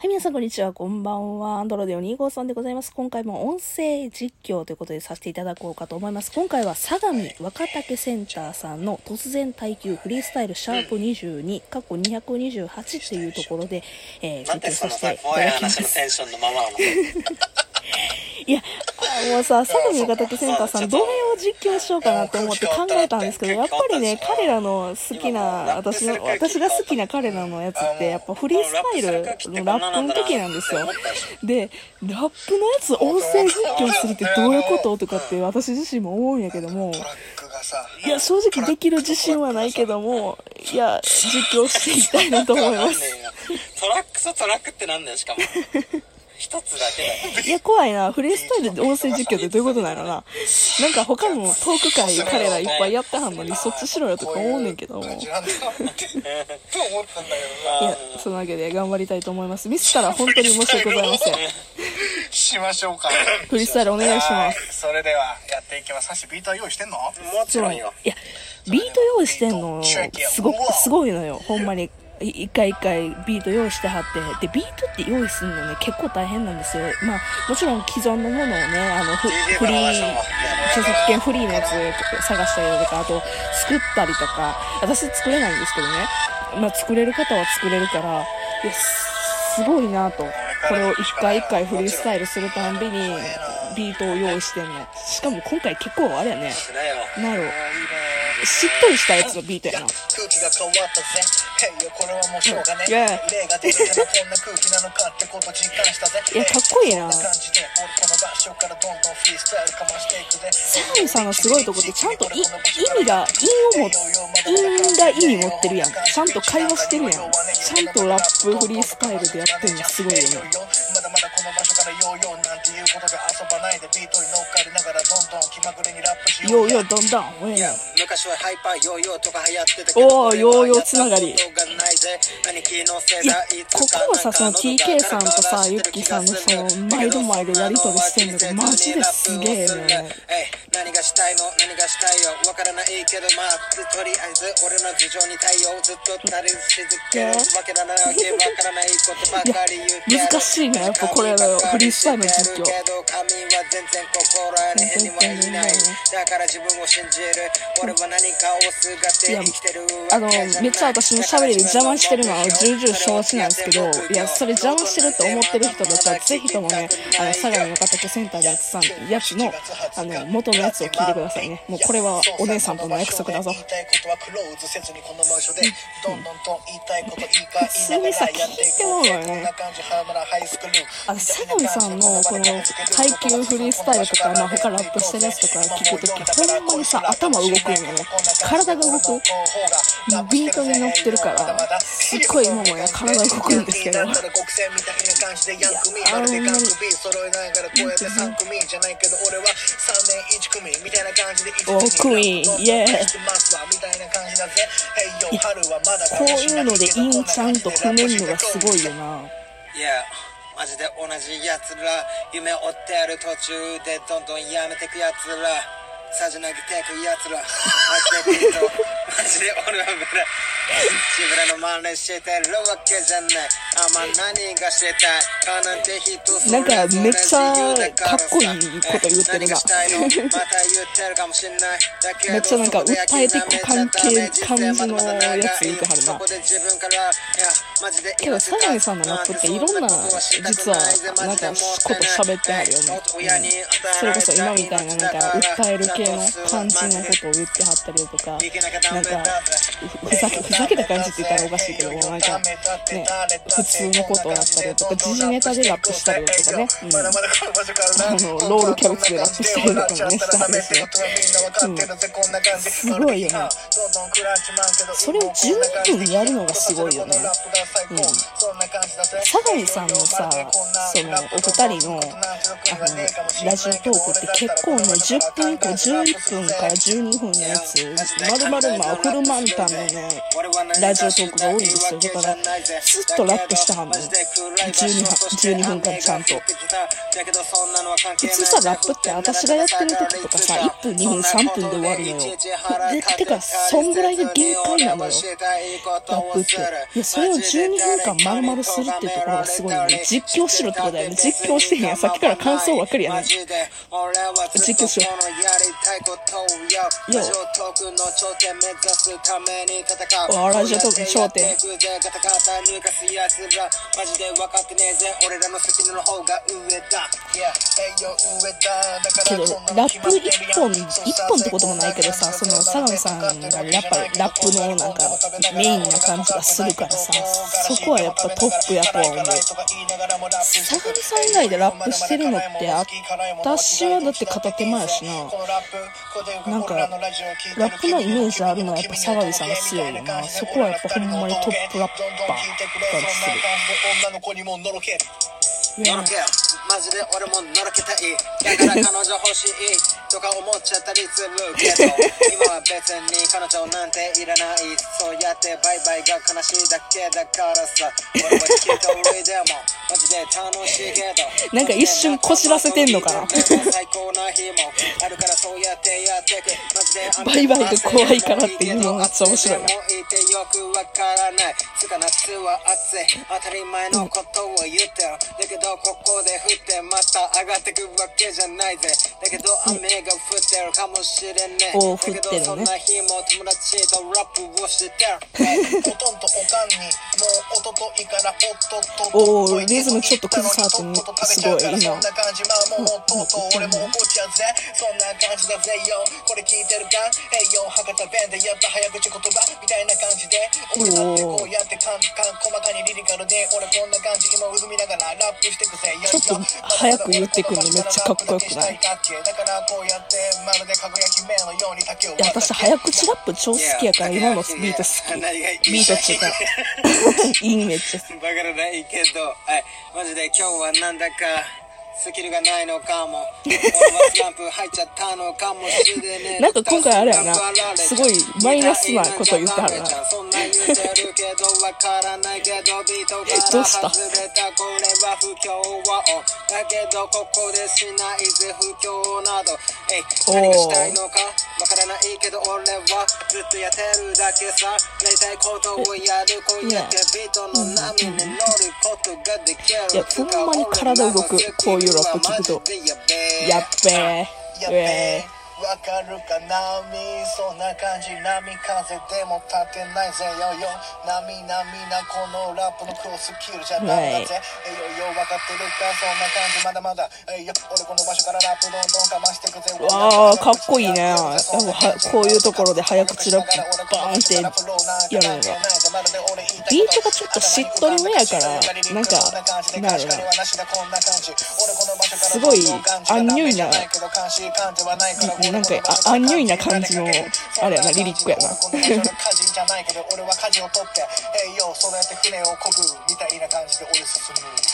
はい、皆さんこんにちは。こんばんは。アンドロデオ253でございます。今回も音声実況ということでさせていただこうかと思います。今回は相模若竹センターさんの突然耐久フリースタイルシャープ22、過去228っていうところで、えー、実況させていただきます。いや、あもうさ、相模若竹センターさん、どれを実況しようかなと思って考えたんですけど、やっぱりね、彼らの好きな、私の、私が好きな彼らのやつって、やっぱフリースタイルのラップの時なんですよ。で、ラップのやつ音声実況するってどういうこととかって私自身も思うんやけども、いや、正直できる自信はないけども、いや、実況していきたいなと思います。トラックとトラックってなんだよしかも一つだけいや、怖いな。フリースタイルで音声実況ってどういうことなのな。なんか他のトーク会彼らいっぱいやってはんのに、そっちしろよとか思うねんけども。と思ったんだけいや、そのわけで頑張りたいと思います。ミスったら本当に申し訳ございません。どしましょうかフリースタイルお願いします。はいそれではやっていきますさしビートは用意してんの？もちろんよいや、ビート用意してんの、すごく、すごいのよ。ほんまに。い一回一回ビート用意してはって。で、ビートって用意するのね、結構大変なんですよ。まあ、もちろん既存のものをね、あの、フフリー、著作権フリーのやつ探したりとか、あと、作ったりとか、私作れないんですけどね。まあ、作れる方は作れるから、すすごいなと。これを一回一回フリースタイルするたんびに、ビートを用意してんの。しかも今回結構あれやね。なんやろ。しっとりしたやつのビートやな。空気が変わったぜへいよこれはもうしょうがねいや例が出るからこんな空気なのかってこと実感したぜいやかっこいいな感じで俺この場所からどんどんフリースタイルかましていくぜ相模さんのすごいとこってちゃんとい意味が、韻をも、韻が意味持ってるやん。ちゃんと会話してるやん。ちゃんとラップフリースタイルでやってんのすごいよね。まだまだこの場所からヨーヨーなんていうことで遊ばないでビートに乗っかりながらどんどんどんどん。おいいや昔はハイパーヨーヨーとか流行ってたけおーヨーヨーつながり。こここのさ、その TK さんとさ、ユッキーさんのその、毎度毎度やりとりしてんのがマジですげえのよね。何がしたいの？何がしたいよ？わからないけどまあとりあえず俺の事情に対応ずっと続ける。わけだなわけわからないことばかり言うけど難しいねやっぱこれのフリースタイルの実況はいない。だから自分を信じる。俺は何かをすがって生きてる。あの、めっちゃ私の喋りで邪魔してるのは重々承知なんですけど、いや、それ邪魔してるって思ってる人たちは、ぜひともね、あの、相模若竹センターでやってたやつの、あの、元のやつを聞いてくださいね。もうこれはお姉さんとの約束だぞ。言い。たいことはクローズせずにこの場所でどんどんと言いていこうぜこんな感じハードなハイスクール。あの、相模さんのこの配給フリースタイルとか、まあ他ラップしてるやつとか聞くとき、ほんまにさ、頭動くんよね。体が動く。ビートに乗ってるから、すっごい今もね、体動くんですけど。いやって3組じゃないけど俺は3年1組みたいな感じでお組イエーこういうのでインちゃんと踏めるのがすごいよな。マジで同じやつら夢を追ってやる途中でどんどんやめてくやつらさじ投げてくやつらマジでビートマジで俺はブラ自分らの真似してるわけじゃない。あまあ何がしてたい？かなんて人そなんかめっちゃかっこいいこと言ってるがめっちゃなんか訴えてく関係感じのやつ言ってはるなけど、相模さんのラップっていろんな、実は、なんか、こと喋ってあるよね。うん。それこそ今みたいな、なんか、訴える系の感じのことを言ってはったりとか、なんか、ふざけ、ふざけた感じって言ったらおかしいけども、なんか、ね、普通のことをやったりとか、時事ネタでラップしたりとかね、うん。あのロールキャベツでラップしたりとかもねしたんですよすごいよね。それを12分やるのがすごいよねうん相模さんのさ、その、お二人の、あの、ラジオトークって結構ね、10分以降、11分から12分のやつ、まるまるまあ、フルマンタンのね、ラジオトークが多いんですよ。だから、ずっとラップしてはんの。12分、12分間ちゃんと。普通さ、ラップって私がやってる時とかさ、1分、2分、3分で終わるのよ。で、てか、そんぐらいが限界なのよ。ラップって。いや、それを12分間丸々するっていうところがすごいよね。実況しろってことだよね。実況してへんやん。さっきから感想ばっかりやね。実況しろ。よ。おラジオトークのスピードの方が上だけどラップ一本一本ってこともないけどさその相模さんがやっぱラップのなんかメインな感じがするからさそこはやっぱトップやとは思う相模さん以外でラップしてるのってあ私はだって片手前やしな。なんかラップのイメージあるのはやっぱ相模さんが強いよな。そこはやっぱほんまにトップラッパーだったりする。マジで俺ものろけたい。だから彼女欲しい。とか思っちゃったりするけど。今は別に彼女なんていらない。そうやってバイバイが悲しいだけだからさ。俺は一人でもマジで楽しいけど。なんか一瞬こじらせてんのかな。最高な日もあるからそうやってやってく。マジでバイバイが怖いからっていうのがめっちゃ面白いな。よくわからない。つか夏は暑い当たり前のことを言ってだけどここで降ってまた上がってくわけじゃないぜ。だけど雨が降ってるかもしれねえだけどそんな日も友達とラップをしてる ほとんどおかんにもうおとといからおっとっとおリズムちょっと崩さってすごいいいな。そんな感じ。まあもうとうとう俺も怒っちゃうぜ。そんな感じだぜ。よ。これ聞いてるか？えいよ。博多弁でやった早口言葉。みたいな感じで。俺だってこうやってカンカン細かにリリカルで。俺こんな感じ。今渦みながらラップしてくぜ。ちょっと早く言ってくんのめっちゃかっこよくない？いや私早口ラップ超好きやから今のビート好き。ビートっていうかいいめっちゃバカらないけど。はい。マジで今日はなんだかスキルがないのかも。なんか今回あれやな。すごいマイナスなこと言ってはるな。どわからないけどビートから外れたこれは不況はだけどここでした？いのかわからないけど俺はずっとやってるだけさ。やりたいことをやるこうやってビートの波に乗ることができる。いや、ほんまに体動く。こういうラップ聞くと。やっべえ。やっべえ。わかるか波そんな感じ。波風でも立てないぜ。よよ。波波なこのラップのクロスキルじゃダメだぜ。えよよわかってるか？そんな感じ。まだまだ。えよ。俺この場所からラップどんどんかましてくぜ。わあかっこいいね。こういうところで早口ラップバーンっていやるのがビートがちょっとしっとりめやからなんかなるなすごいアンニュイななんか、あ、アンニュイな感じの、あれやな、リリックやな。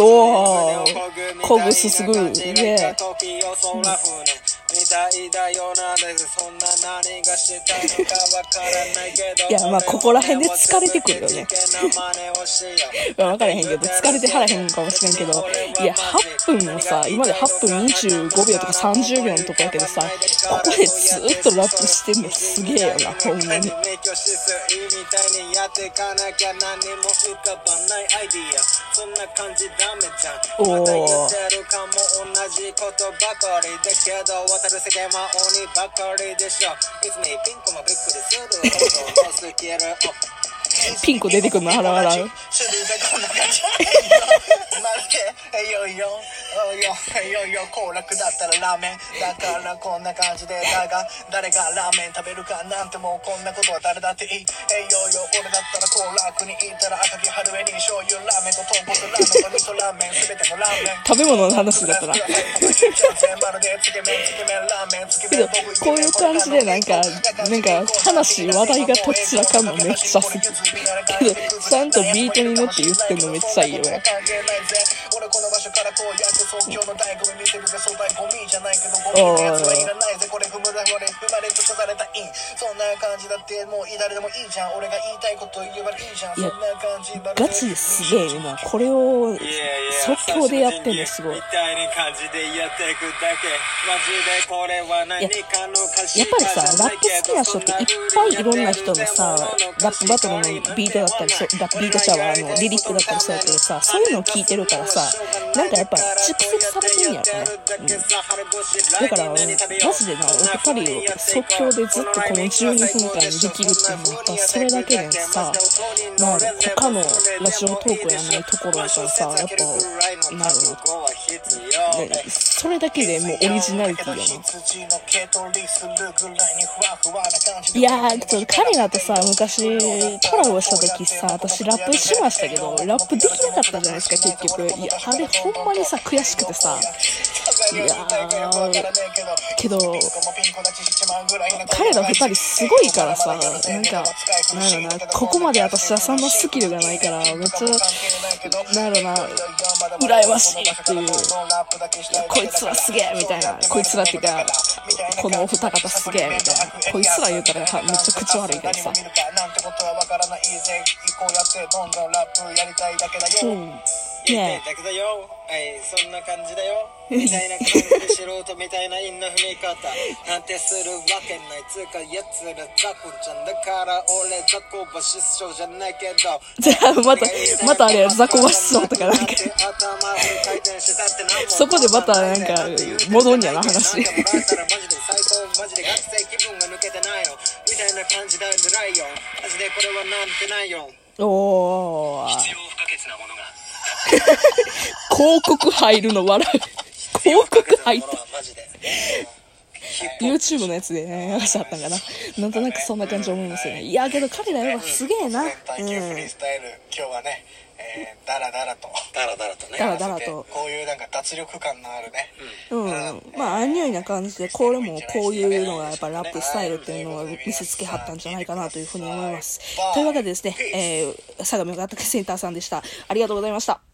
おー、こぐすすぐ、イェー。みたいだよなそんな何がしたいのかわからないけど。いやまあここら辺で疲れてくるよね。分からへんけど疲れてはらへんかもしれんけど。いや8分もさ今まで8分25秒とか30秒のとこやけどさここでずっとラップしてんのすげえよなほんまに。そん渡る世間は鬼ばかりでしょ。いつもピンクもびっくりするほどのスキルピンク出てくるの腹笑う。いよいよ、いよいよいよ、行楽だったらラーメン。だからこんな感じで、だが、誰がラーメン食べるかなんてもうこんなことは誰だっていい。えいよいよ、俺だったら行楽に行ったら赤木春江に醤油ラーメンと豚骨ラーメンと味噌ラーメン、すべてのラーメン。食べ物の話だったら。けど、こういう感じでなんか、なんか、話、話題がとっちらかんのめっちゃ好き。けど、ちゃんとビートに乗って言ってんのめっちゃいいよね。場所からこうやって東京の醍醐味見てるで粗大ゴミじゃないけどゴミのやつはいらないぜこれ踏むだこれ踏まれ尽くされたインそんな感じだってもう誰でもいいじゃん俺が言いたいこと言えばいいじゃんそんな感じガチですげえな。これを即興でやってんのすごい。みたいな感じでやっていくだけマジでこれは何かの歌詞やっぱりさ、ラップ好きな人っていっぱいいろんな人のさ、ラップバトルのビートだったり、そうラップビートちゃうわ、あの、リリックだったりそうやけどさ、そういうのを聞いてるからさ、なんかやっぱ蓄積されてんやろね。うん。だから、マジでな、お二人を即興でずっとこの12分間にできるっていうのは、やっぱそれだけでさ、まあ、他のラジオトークやないところからさ、やっぱ、なるね、それだけでもうオリジナリティやな。いやー、ちょっと彼らとさ、昔コラボした時さ、私ラップしましたけど、ラップできなかったじゃないですか、結局。いや、あれほんまにさ、悔しくてさ。いやー、けど、彼ら二人すごいからさ、なんか、なんやろな、ここまで私はそんなスキルがないから、めっちゃ、なんやろな、羨ましいっていう、こいつらすげえみたいな、こいつらっていうか、このお二方すげえみたいな、こいつら言うたらはめっちゃ口悪いけどさ。うん。ね言いたいだよ。はいそんな感じだよ。みたいな感じで素人みたいなインの踏み方なんてするわけないつうかやつらザコちゃんだから俺ザコは失笑じゃないけど。じゃあ、また、またあれ、ザコバシソとかなんか、そこでまたなんか、戻んやな、話。マジで最高マジで学生気分が抜けてないよ。みたいな感じだよ。マジでこれはなんてないよ。おー。必要不可欠なものが 広告入るの笑う。広告入っものはマジで YouTube のやつでね、流しちゃったんかな。なんとなくそんな感じ思いますよね。いや、けど彼らやっぱすげえな。うん。体験フリースタイル今日はね、えー、だらだらとダラダラとねだらだらと。こういうなんか脱力感のあるね、うん。まあ、アンニュイな感じで、これもこういうのがやっぱラップスタイルっていうのを見せつけはったんじゃないかなというふうに思います。というわけでですね、えー、相模岡竹センターさんでした。ありがとうございました。